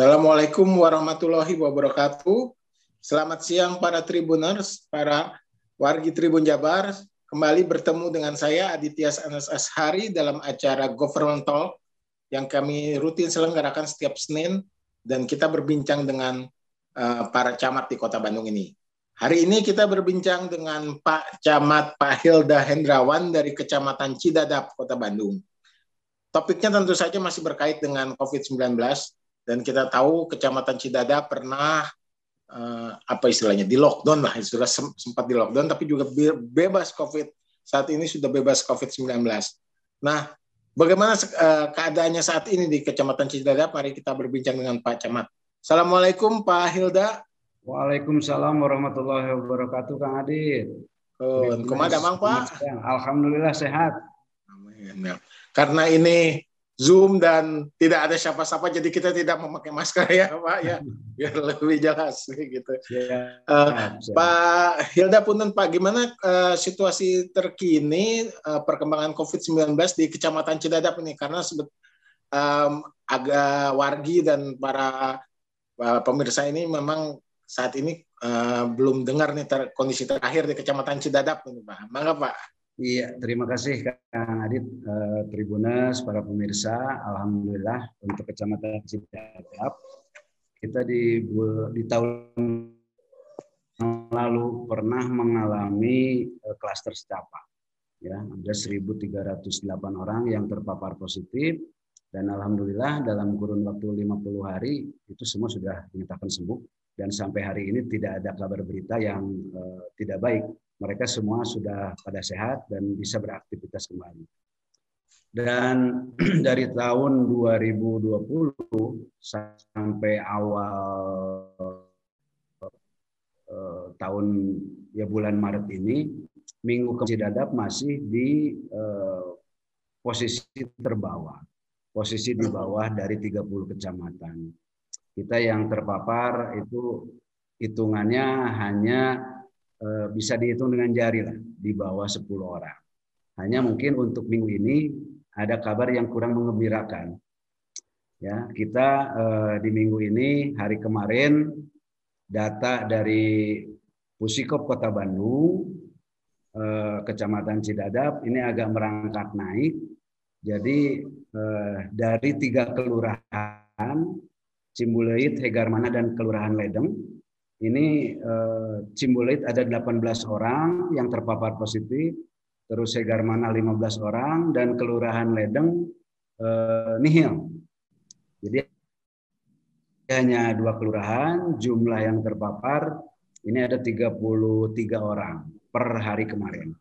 Assalamualaikum warahmatullahi wabarakatuh. Selamat siang para tribuners, para wargi Tribun Jabar. Kembali bertemu dengan saya Aditya Anas Ashari dalam acara Government Talk yang kami rutin selenggarakan setiap Senin dan kita berbincang dengan uh, para camat di Kota Bandung ini. Hari ini kita berbincang dengan Pak Camat Pak Hilda Hendrawan dari Kecamatan Cidadap, Kota Bandung. Topiknya tentu saja masih berkait dengan COVID-19 dan kita tahu Kecamatan Cidada pernah uh, apa istilahnya di lockdown lah istilah sempat di lockdown tapi juga bebas COVID saat ini sudah bebas COVID-19. Nah, bagaimana uh, keadaannya saat ini di Kecamatan Cidada? Mari kita berbincang dengan Pak Camat. Assalamualaikum Pak Hilda. Waalaikumsalam warahmatullahi wabarakatuh Kang Adit. Oh, ke mana Mang Pak? Alhamdulillah sehat. Amin. Karena ini Zoom dan tidak ada siapa-siapa jadi kita tidak memakai masker ya Pak ya biar lebih jelas gitu. Ya, uh, Pak Hilda Punten Pak gimana uh, situasi terkini uh, perkembangan COVID-19 di Kecamatan Cidadap ini karena sebet um, agak wargi dan para uh, pemirsa ini memang saat ini uh, belum dengar nih ter kondisi terakhir di Kecamatan Cidadap ini Pak. Mangga Pak. Iya, terima kasih Kang Adit, eh, Tribunas, para pemirsa. Alhamdulillah untuk Kecamatan Cidadap, kita di, di tahun lalu pernah mengalami eh, klaster secapa. Ya, ada 1.308 orang yang terpapar positif dan alhamdulillah dalam kurun waktu 50 hari itu semua sudah dinyatakan sembuh dan sampai hari ini tidak ada kabar berita yang uh, tidak baik mereka semua sudah pada sehat dan bisa beraktivitas kembali. Dan dari tahun 2020 sampai awal eh, tahun ya bulan Maret ini, minggu ke Cidadap masih di eh, posisi terbawah, posisi di bawah dari 30 kecamatan. Kita yang terpapar itu hitungannya hanya bisa dihitung dengan jari lah di bawah 10 orang. Hanya mungkin untuk minggu ini ada kabar yang kurang mengembirakan. Ya, kita eh, di minggu ini hari kemarin data dari Pusikop Kota Bandung eh, Kecamatan Cidadap ini agak merangkak naik. Jadi eh, dari tiga kelurahan Cimbuleit, Hegarmana dan Kelurahan Ledeng ini eh, Cimbulit ada 18 orang yang terpapar positif, terus Segarmana 15 orang dan Kelurahan Ledeng eh, nihil. Jadi hanya dua kelurahan, jumlah yang terpapar ini ada 33 orang per hari kemarin.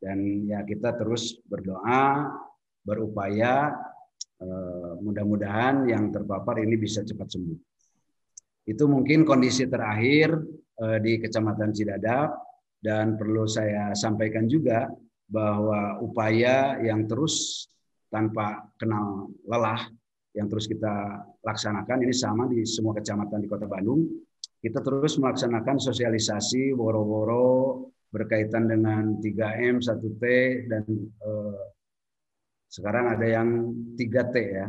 Dan ya kita terus berdoa, berupaya eh, mudah-mudahan yang terpapar ini bisa cepat sembuh. Itu mungkin kondisi terakhir eh, di Kecamatan Cidadap dan perlu saya sampaikan juga bahwa upaya yang terus tanpa kenal lelah yang terus kita laksanakan ini sama di semua kecamatan di Kota Bandung. Kita terus melaksanakan sosialisasi woro-woro berkaitan dengan 3M, 1T dan eh, sekarang ada yang 3T ya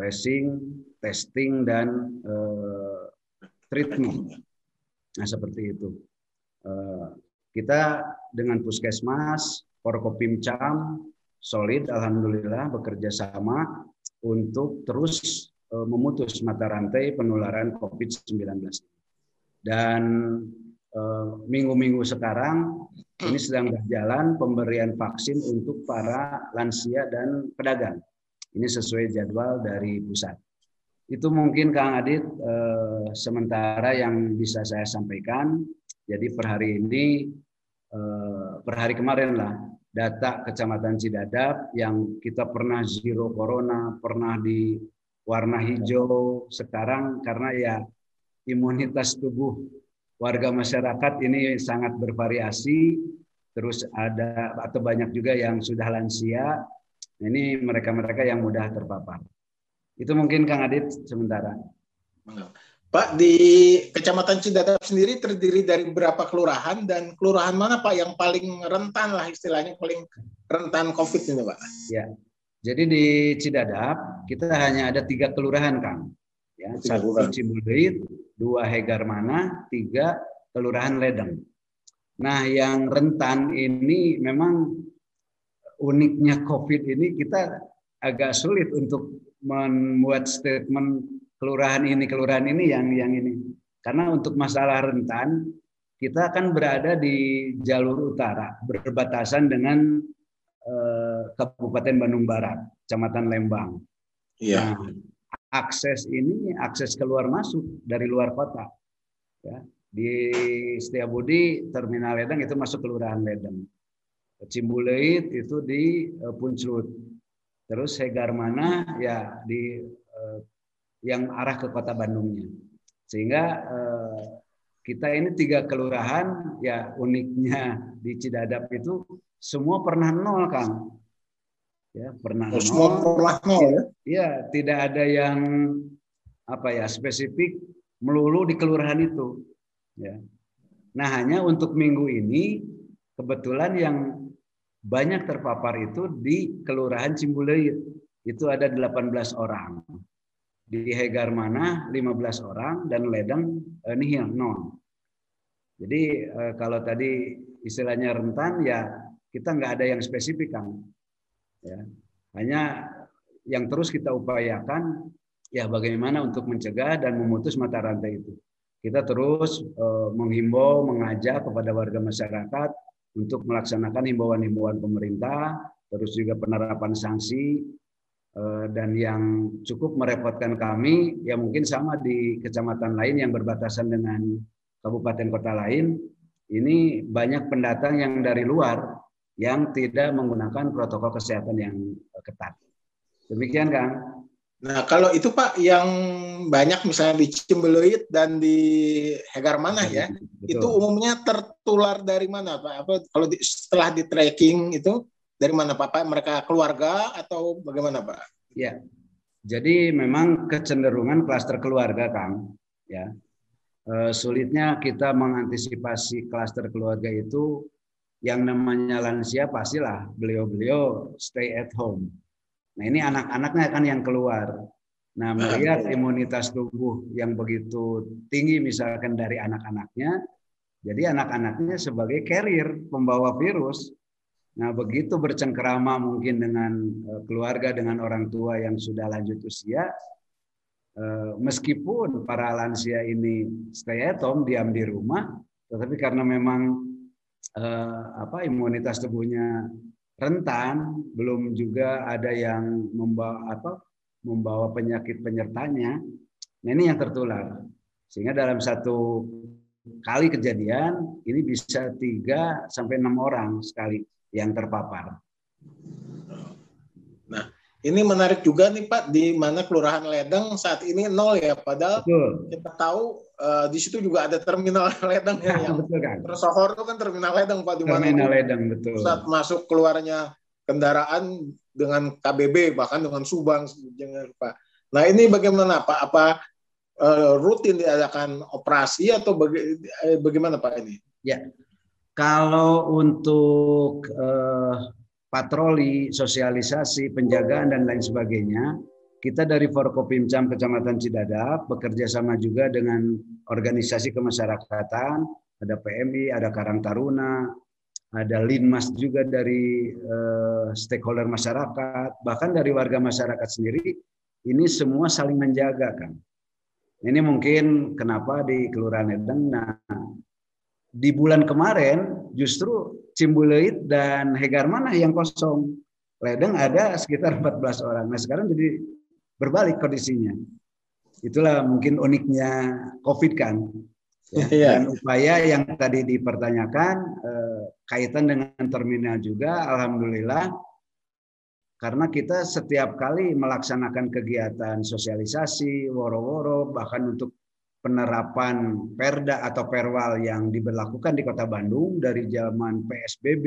tracing, testing, dan uh, treatment. Nah, seperti itu. Uh, kita dengan puskesmas, Forkopimcam, solid, alhamdulillah bekerja sama untuk terus uh, memutus mata rantai penularan COVID-19. Dan minggu-minggu sekarang ini sedang berjalan pemberian vaksin untuk para lansia dan pedagang. Ini sesuai jadwal dari pusat. Itu mungkin Kang Adit eh, sementara yang bisa saya sampaikan. Jadi per hari ini, eh, per hari kemarin lah, data Kecamatan Cidadap yang kita pernah zero corona, pernah di warna hijau, sekarang karena ya imunitas tubuh warga masyarakat ini sangat bervariasi, terus ada atau banyak juga yang sudah lansia, ini mereka-mereka yang mudah terpapar. Itu mungkin Kang Adit sementara. Pak, di Kecamatan Cidadap sendiri terdiri dari berapa kelurahan dan kelurahan mana Pak yang paling rentan lah istilahnya paling rentan COVID ini Pak? Ya, jadi di Cidadap kita hanya ada tiga kelurahan Kang. Ya, satu Cimbuluit, dua Hegar Mana, tiga Kelurahan Ledeng. Nah, yang rentan ini memang uniknya COVID ini kita agak sulit untuk membuat statement kelurahan ini, kelurahan ini yang yang ini. Karena untuk masalah rentan, kita akan berada di jalur utara, berbatasan dengan eh, Kabupaten Bandung Barat, Kecamatan Lembang. Iya. Nah, akses ini akses keluar masuk dari luar kota. Ya, di Setiabudi Terminal Ledeng itu masuk kelurahan Ledeng. Cimbuleit itu di uh, Punclut. Terus Hegar mana ya di uh, yang arah ke kota Bandungnya. Sehingga uh, kita ini tiga kelurahan ya uniknya di Cidadap itu semua pernah nol Kang. Ya, pernah oh, nol. Semua pernah nol ya. Iya, tidak ada yang apa ya spesifik melulu di kelurahan itu. Ya. Nah, hanya untuk minggu ini kebetulan yang banyak terpapar itu di Kelurahan Cimbuleuit. Itu ada 18 orang. Di Hegar mana 15 orang dan Ledeng eh, nihil non. Jadi eh, kalau tadi istilahnya rentan ya kita nggak ada yang spesifik kan. Ya. Hanya yang terus kita upayakan ya bagaimana untuk mencegah dan memutus mata rantai itu. Kita terus eh, menghimbau, mengajak kepada warga masyarakat untuk melaksanakan himbauan-himbauan pemerintah, terus juga penerapan sanksi eh, dan yang cukup merepotkan kami ya mungkin sama di kecamatan lain yang berbatasan dengan kabupaten kota lain ini banyak pendatang yang dari luar yang tidak menggunakan protokol kesehatan yang ketat. Demikian Kang. Nah, kalau itu Pak yang banyak misalnya di Cimbeluit dan di Hegar mana ya, Betul. itu umumnya tertular dari mana Pak? Apa kalau di, setelah di tracking itu dari mana Pak? Pak mereka keluarga atau bagaimana Pak? Ya. Jadi memang kecenderungan klaster keluarga Kang, ya. E, sulitnya kita mengantisipasi klaster keluarga itu yang namanya lansia pastilah beliau-beliau stay at home Nah ini anak-anaknya kan yang keluar. Nah melihat imunitas tubuh yang begitu tinggi misalkan dari anak-anaknya, jadi anak-anaknya sebagai carrier pembawa virus. Nah begitu bercengkerama mungkin dengan eh, keluarga dengan orang tua yang sudah lanjut usia, eh, meskipun para lansia ini stay at home diam di rumah, tetapi karena memang eh, apa imunitas tubuhnya rentan, belum juga ada yang membawa apa membawa penyakit penyertanya. Nah, ini yang tertular. Sehingga dalam satu kali kejadian ini bisa tiga sampai enam orang sekali yang terpapar. Ini menarik juga nih Pak, di mana Kelurahan Ledeng saat ini nol ya, padahal Betul. kita tahu uh, di situ juga ada terminal Ledeng ya, yang betul kan. Tersohor itu kan terminal Ledeng Pak, di mana terminal Ledeng betul. Saat masuk keluarnya kendaraan dengan KBB bahkan dengan Subang jangan Pak. Nah ini bagaimana Pak? Apa uh, rutin diadakan operasi atau baga eh, bagaimana Pak ini? Ya, kalau untuk uh, patroli, sosialisasi, penjagaan dan lain sebagainya, kita dari Forkopimcam Kecamatan Cidadap bekerja sama juga dengan organisasi kemasyarakatan, ada PMI, ada Karang Taruna, ada Linmas juga dari uh, stakeholder masyarakat, bahkan dari warga masyarakat sendiri, ini semua saling menjaga kan. Ini mungkin kenapa di Kelurahan Edeng, nah di bulan kemarin justru Cimbuleit dan Hegar mana yang kosong. Ledeng ada sekitar 14 orang. Nah sekarang jadi berbalik kondisinya. Itulah mungkin uniknya COVID kan. Ya, iya. Dan upaya yang tadi dipertanyakan eh, kaitan dengan terminal juga, alhamdulillah, karena kita setiap kali melaksanakan kegiatan sosialisasi, woro-woro, bahkan untuk penerapan perda atau perwal yang diberlakukan di Kota Bandung dari zaman PSBB,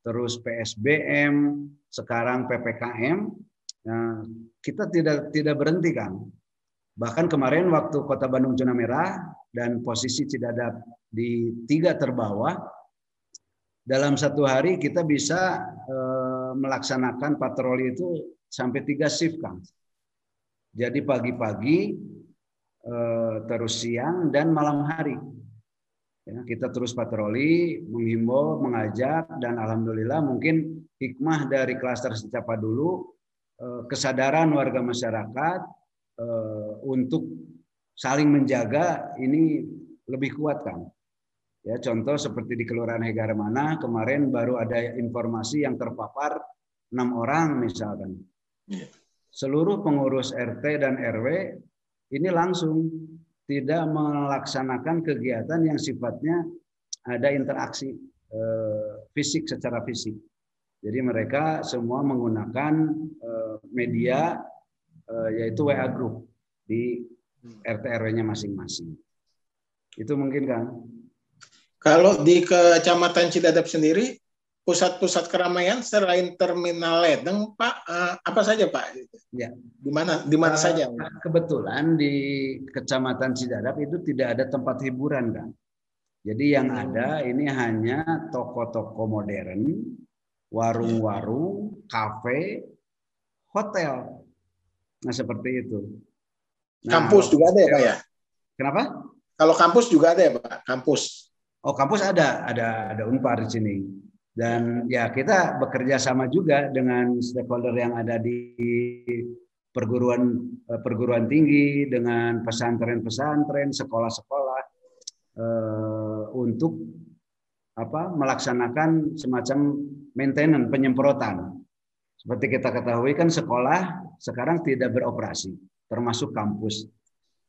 terus PSBM, sekarang PPKM, nah, kita tidak tidak berhenti kan. Bahkan kemarin waktu Kota Bandung zona merah dan posisi Cidadap di tiga terbawah, dalam satu hari kita bisa e, melaksanakan patroli itu sampai tiga shift kan. Jadi pagi-pagi eh, terus siang dan malam hari. Ya, kita terus patroli, menghimbau, mengajak, dan alhamdulillah mungkin hikmah dari klaster secapa dulu eh, kesadaran warga masyarakat eh, untuk saling menjaga ini lebih kuat kan. Ya, contoh seperti di Kelurahan Hegarmana kemarin baru ada informasi yang terpapar enam orang misalkan. Iya. Seluruh pengurus RT dan RW ini langsung tidak melaksanakan kegiatan yang sifatnya ada interaksi eh, fisik secara fisik. Jadi mereka semua menggunakan eh, media eh, yaitu WA group di RT RW-nya masing-masing. Itu mungkin kan? Kalau di Kecamatan Cidadap sendiri, pusat-pusat keramaian selain terminal Ledeng, Pak, uh, apa saja Pak? Ya. Di mana di mana uh, saja? Kebetulan di Kecamatan Cidadap itu tidak ada tempat hiburan kan. Jadi yang hmm. ada ini hanya toko-toko modern, warung-warung, kafe, hotel. Nah seperti itu. Nah, kampus juga ada ya Pak ya? Kenapa? Kalau kampus juga ada ya Pak? Kampus. Oh kampus ada, ada ada Unpar di sini. Dan ya kita bekerja sama juga dengan stakeholder yang ada di perguruan eh, perguruan tinggi, dengan pesantren-pesantren, sekolah-sekolah eh, untuk apa melaksanakan semacam maintenance penyemprotan. Seperti kita ketahui kan sekolah sekarang tidak beroperasi, termasuk kampus.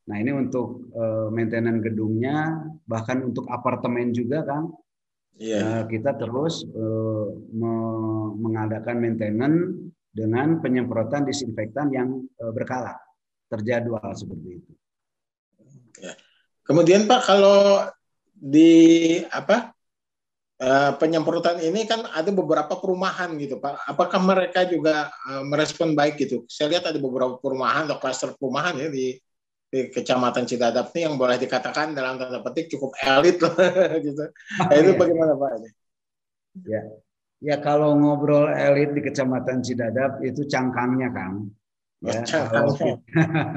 Nah ini untuk uh, maintenance gedungnya, bahkan untuk apartemen juga kan. Yeah. Uh, kita terus uh, me mengadakan maintenance dengan penyemprotan disinfektan yang uh, berkala, terjadwal seperti itu. Ya. Kemudian Pak kalau di apa uh, penyemprotan ini kan ada beberapa perumahan gitu Pak. Apakah mereka juga uh, merespon baik gitu? Saya lihat ada beberapa perumahan atau klaster perumahan ya di di Kecamatan Cidadap ini yang boleh dikatakan dalam tanda petik cukup elit loh gitu. Oh, itu iya. bagaimana Pak? Ya. Ya kalau ngobrol elit di Kecamatan Cidadap itu cangkangnya Kang. Ya, oh, kalau kita,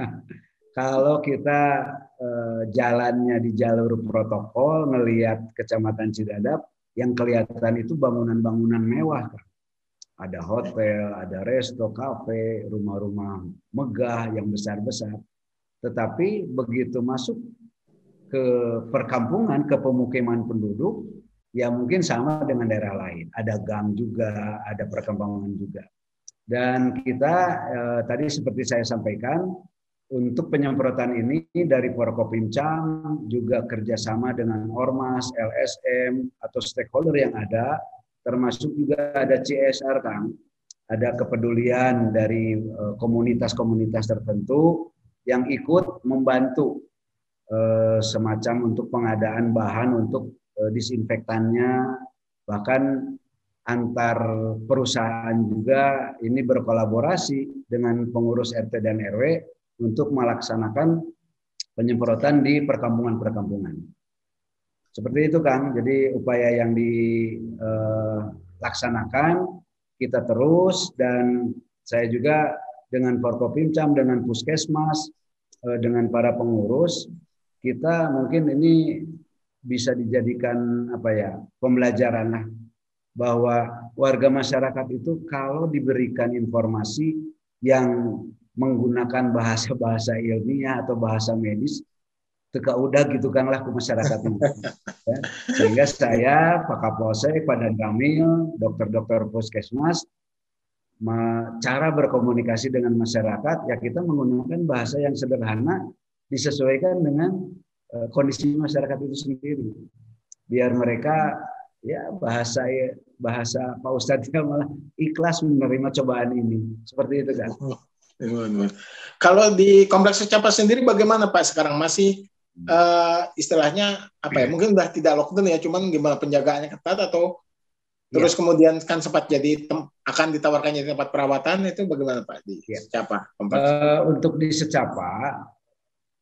kalau kita eh, jalannya di jalur protokol melihat Kecamatan Cidadap yang kelihatan itu bangunan-bangunan mewah Kang. Ada hotel, ada resto, kafe, rumah-rumah megah yang besar-besar tetapi begitu masuk ke perkampungan, ke pemukiman penduduk, ya mungkin sama dengan daerah lain. Ada gang juga, ada perkembangan juga. Dan kita eh, tadi seperti saya sampaikan, untuk penyemprotan ini dari Forkopimcam juga kerjasama dengan Ormas, LSM, atau stakeholder yang ada, termasuk juga ada CSR, Kang. Ada kepedulian dari eh, komunitas-komunitas tertentu yang ikut membantu eh, semacam untuk pengadaan bahan untuk eh, disinfektannya bahkan antar perusahaan juga ini berkolaborasi dengan pengurus RT dan RW untuk melaksanakan penyemprotan di perkampungan-perkampungan. Seperti itu Kang, jadi upaya yang dilaksanakan eh, kita terus dan saya juga dengan Forkopimcam, dengan Puskesmas, eh, dengan para pengurus, kita mungkin ini bisa dijadikan apa ya pembelajaran lah bahwa warga masyarakat itu kalau diberikan informasi yang menggunakan bahasa-bahasa ilmiah atau bahasa medis teka udah gitu kan lah ke masyarakat. Ya. Sehingga saya, Pak Kapolsek, Pak Dan Kamil, dokter-dokter puskesmas cara berkomunikasi dengan masyarakat ya kita menggunakan bahasa yang sederhana disesuaikan dengan e, kondisi masyarakat itu sendiri. Biar mereka ya bahasa bahasa Pak Ustadz ya malah ikhlas menerima cobaan ini. Seperti itu kan. Kalau di kompleks secapa sendiri bagaimana Pak sekarang? Masih uh, istilahnya apa ya mungkin udah tidak lockdown ya cuman gimana penjagaannya ketat atau Terus ya. kemudian kan sempat jadi tem akan ditawarkan jadi tempat perawatan itu bagaimana Pak di ya. Secapa? Uh, untuk di Secapa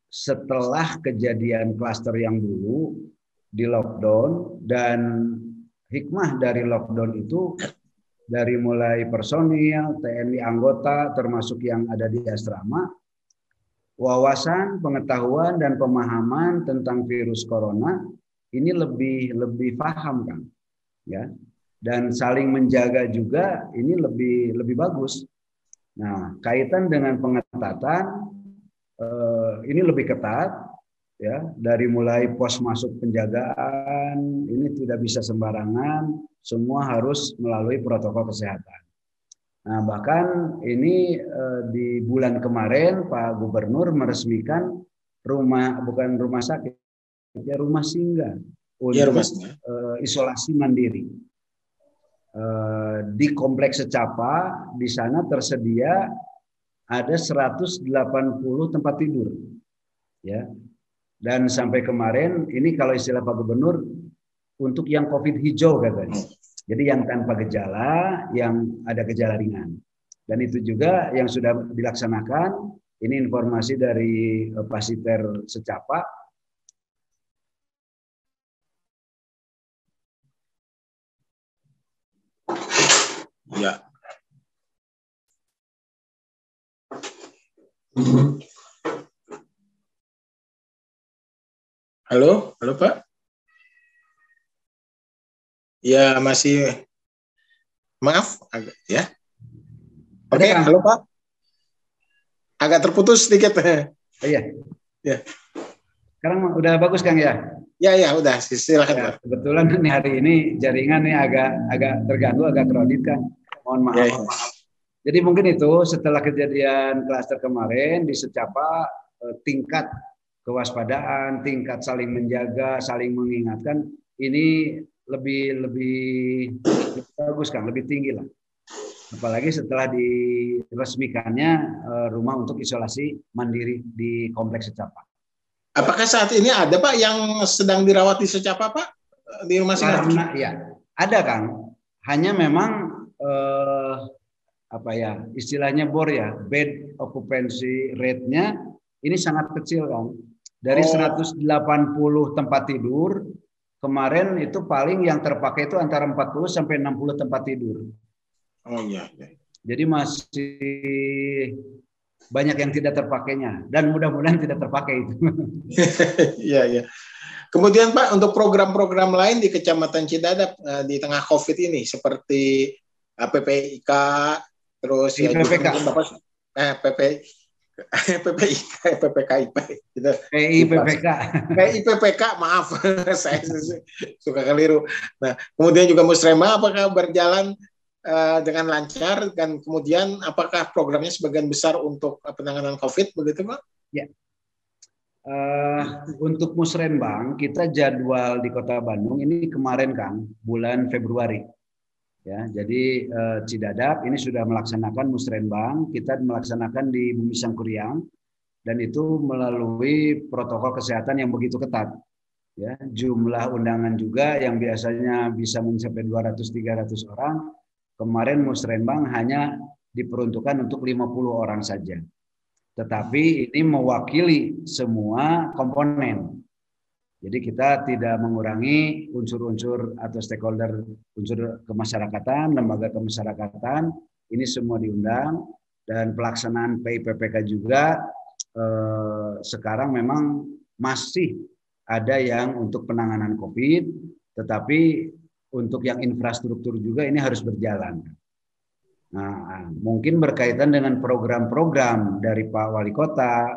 setelah kejadian klaster yang dulu di lockdown dan hikmah dari lockdown itu dari mulai personil, TNI anggota termasuk yang ada di asrama wawasan, pengetahuan dan pemahaman tentang virus corona ini lebih lebih paham kan, ya. Dan saling menjaga juga ini lebih lebih bagus. Nah, kaitan dengan pengetatan eh, ini lebih ketat, ya. Dari mulai pos masuk penjagaan ini tidak bisa sembarangan, semua harus melalui protokol kesehatan. Nah, bahkan ini eh, di bulan kemarin Pak Gubernur meresmikan rumah bukan rumah sakit, ya rumah singgah untuk ya, rumah eh, isolasi mandiri. Eh, di kompleks Secapa di sana tersedia ada 180 tempat tidur. Ya. Dan sampai kemarin ini kalau istilah Pak Gubernur untuk yang Covid hijau katanya. Jadi yang tanpa gejala, yang ada gejala ringan. Dan itu juga yang sudah dilaksanakan. Ini informasi dari eh, Pasiter Secapa. Ya. Halo, halo Pak. Ya masih maaf agak ya. Oke, okay, halo Pak. Agak terputus sedikit. Oh, iya. Ya. Sekarang udah bagus Kang ya? Ya ya udah silakan ya. Kebetulan nih hari ini jaringan nih agak agak terganggu agak kredit kan. Mohon maaf. Ya, ya. Jadi mungkin itu setelah kejadian klaster kemarin di secapa eh, tingkat kewaspadaan, tingkat saling menjaga, saling mengingatkan ini lebih lebih, lebih bagus kan, lebih tinggi lah. Apalagi setelah diresmikannya eh, rumah untuk isolasi mandiri di kompleks Secapa. Apakah saat ini ada Pak yang sedang dirawat di Secapa Pak di rumah sakit? Karena ya ada kan. Hanya memang eh, apa ya istilahnya bor ya bed occupancy rate-nya ini sangat kecil kan. Dari oh. 180 tempat tidur kemarin itu paling yang terpakai itu antara 40 sampai 60 tempat tidur. Oh iya. iya. Jadi masih banyak yang tidak terpakainya dan mudah-mudahan tidak terpakai itu. Iya iya. Kemudian Pak untuk program-program lain di Kecamatan Cidadap eh, di tengah Covid ini seperti PPIK terus PPK. ya Bapak eh, PP PPIK, PPKIP, gitu. PIPPK. PIPPK, maaf, saya suka keliru. Nah, kemudian juga Musrema, apakah berjalan uh, dengan lancar dan kemudian apakah programnya sebagian besar untuk penanganan COVID begitu Pak? Ya. Uh, untuk Musrenbang kita jadwal di Kota Bandung ini kemarin kan bulan Februari Ya, jadi eh, Cidadap ini sudah melaksanakan musrenbang, kita melaksanakan di Bumi Sangkuriang dan itu melalui protokol kesehatan yang begitu ketat. Ya, jumlah undangan juga yang biasanya bisa mencapai 200-300 orang, kemarin musrenbang hanya diperuntukkan untuk 50 orang saja. Tetapi ini mewakili semua komponen jadi kita tidak mengurangi unsur-unsur atau stakeholder unsur kemasyarakatan, lembaga kemasyarakatan, ini semua diundang dan pelaksanaan PIPPK juga eh, sekarang memang masih ada yang untuk penanganan COVID, tetapi untuk yang infrastruktur juga ini harus berjalan. Nah, mungkin berkaitan dengan program-program dari Pak Wali Kota,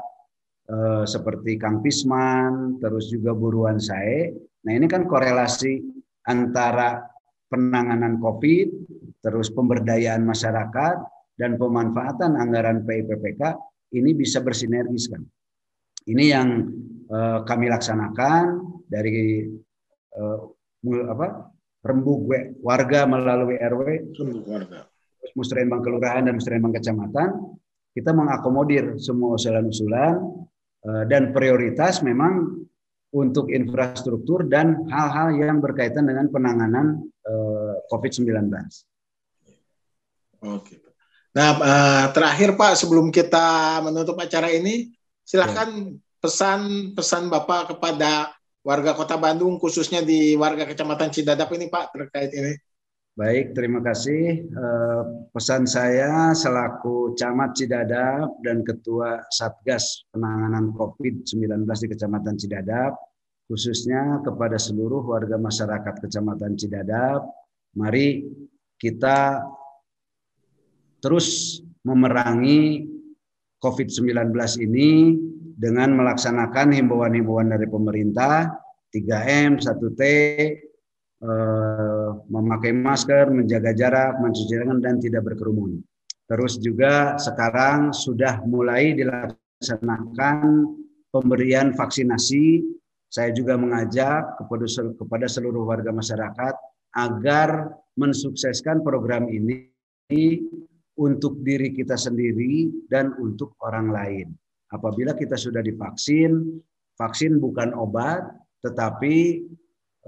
eh, seperti Kang Pisman, terus juga buruan saya. Nah ini kan korelasi antara penanganan COVID, terus pemberdayaan masyarakat, dan pemanfaatan anggaran PIPPK ini bisa bersinergis kan. Ini yang eh, kami laksanakan dari eh, apa rembuk warga melalui RW, warga. musrenbang kelurahan dan musrenbang kecamatan, kita mengakomodir semua usulan-usulan dan prioritas memang untuk infrastruktur dan hal-hal yang berkaitan dengan penanganan eh, COVID-19. Oke. Nah, eh, terakhir Pak, sebelum kita menutup acara ini, silakan pesan-pesan Bapak kepada warga Kota Bandung, khususnya di warga Kecamatan Cidadap ini, Pak, terkait ini. Baik, terima kasih. Eh, pesan saya selaku Camat Cidadap dan Ketua Satgas Penanganan COVID-19 di Kecamatan Cidadap, khususnya kepada seluruh warga masyarakat Kecamatan Cidadap, mari kita terus memerangi COVID-19 ini dengan melaksanakan himbauan-himbauan dari pemerintah, 3M, 1T, Eh, memakai masker, menjaga jarak, mencuci tangan dan tidak berkerumun. Terus juga sekarang sudah mulai dilaksanakan pemberian vaksinasi. Saya juga mengajak kepada kepada seluruh warga masyarakat agar mensukseskan program ini untuk diri kita sendiri dan untuk orang lain. Apabila kita sudah divaksin, vaksin bukan obat, tetapi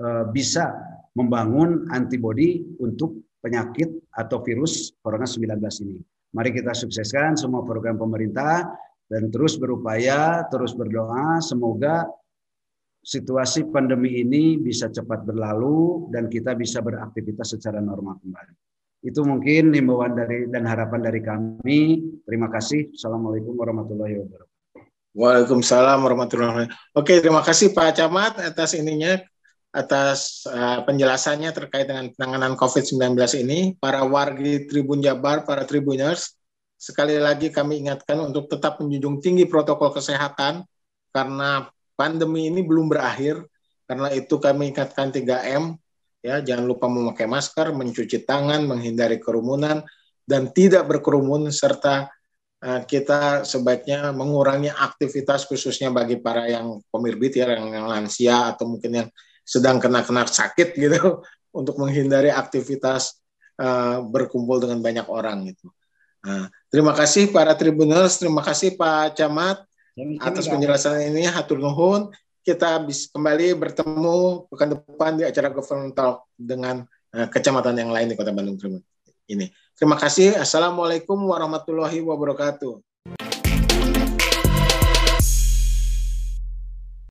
eh, bisa membangun antibodi untuk penyakit atau virus Corona 19 ini. Mari kita sukseskan semua program pemerintah dan terus berupaya, terus berdoa semoga situasi pandemi ini bisa cepat berlalu dan kita bisa beraktivitas secara normal kembali. Itu mungkin himbauan dari dan harapan dari kami. Terima kasih. Assalamualaikum warahmatullahi wabarakatuh. Waalaikumsalam warahmatullahi wabarakatuh. Oke, terima kasih Pak Camat atas ininya atas uh, penjelasannya terkait dengan penanganan COVID-19 ini. Para wargi Tribun Jabar, para Tribuners, sekali lagi kami ingatkan untuk tetap menjunjung tinggi protokol kesehatan karena pandemi ini belum berakhir. Karena itu kami ingatkan 3M, ya jangan lupa memakai masker, mencuci tangan, menghindari kerumunan, dan tidak berkerumun serta uh, kita sebaiknya mengurangi aktivitas khususnya bagi para yang komorbid ya yang, yang lansia atau mungkin yang sedang kena-kena sakit gitu untuk menghindari aktivitas uh, berkumpul dengan banyak orang gitu. Nah, terima kasih para tribuners, terima kasih Pak Camat atas penjelasan ini. Hatur nuhun. Kita bisa kembali bertemu pekan depan di acara governmental dengan uh, kecamatan yang lain di Kota Bandung ini. Terima kasih. Assalamualaikum warahmatullahi wabarakatuh.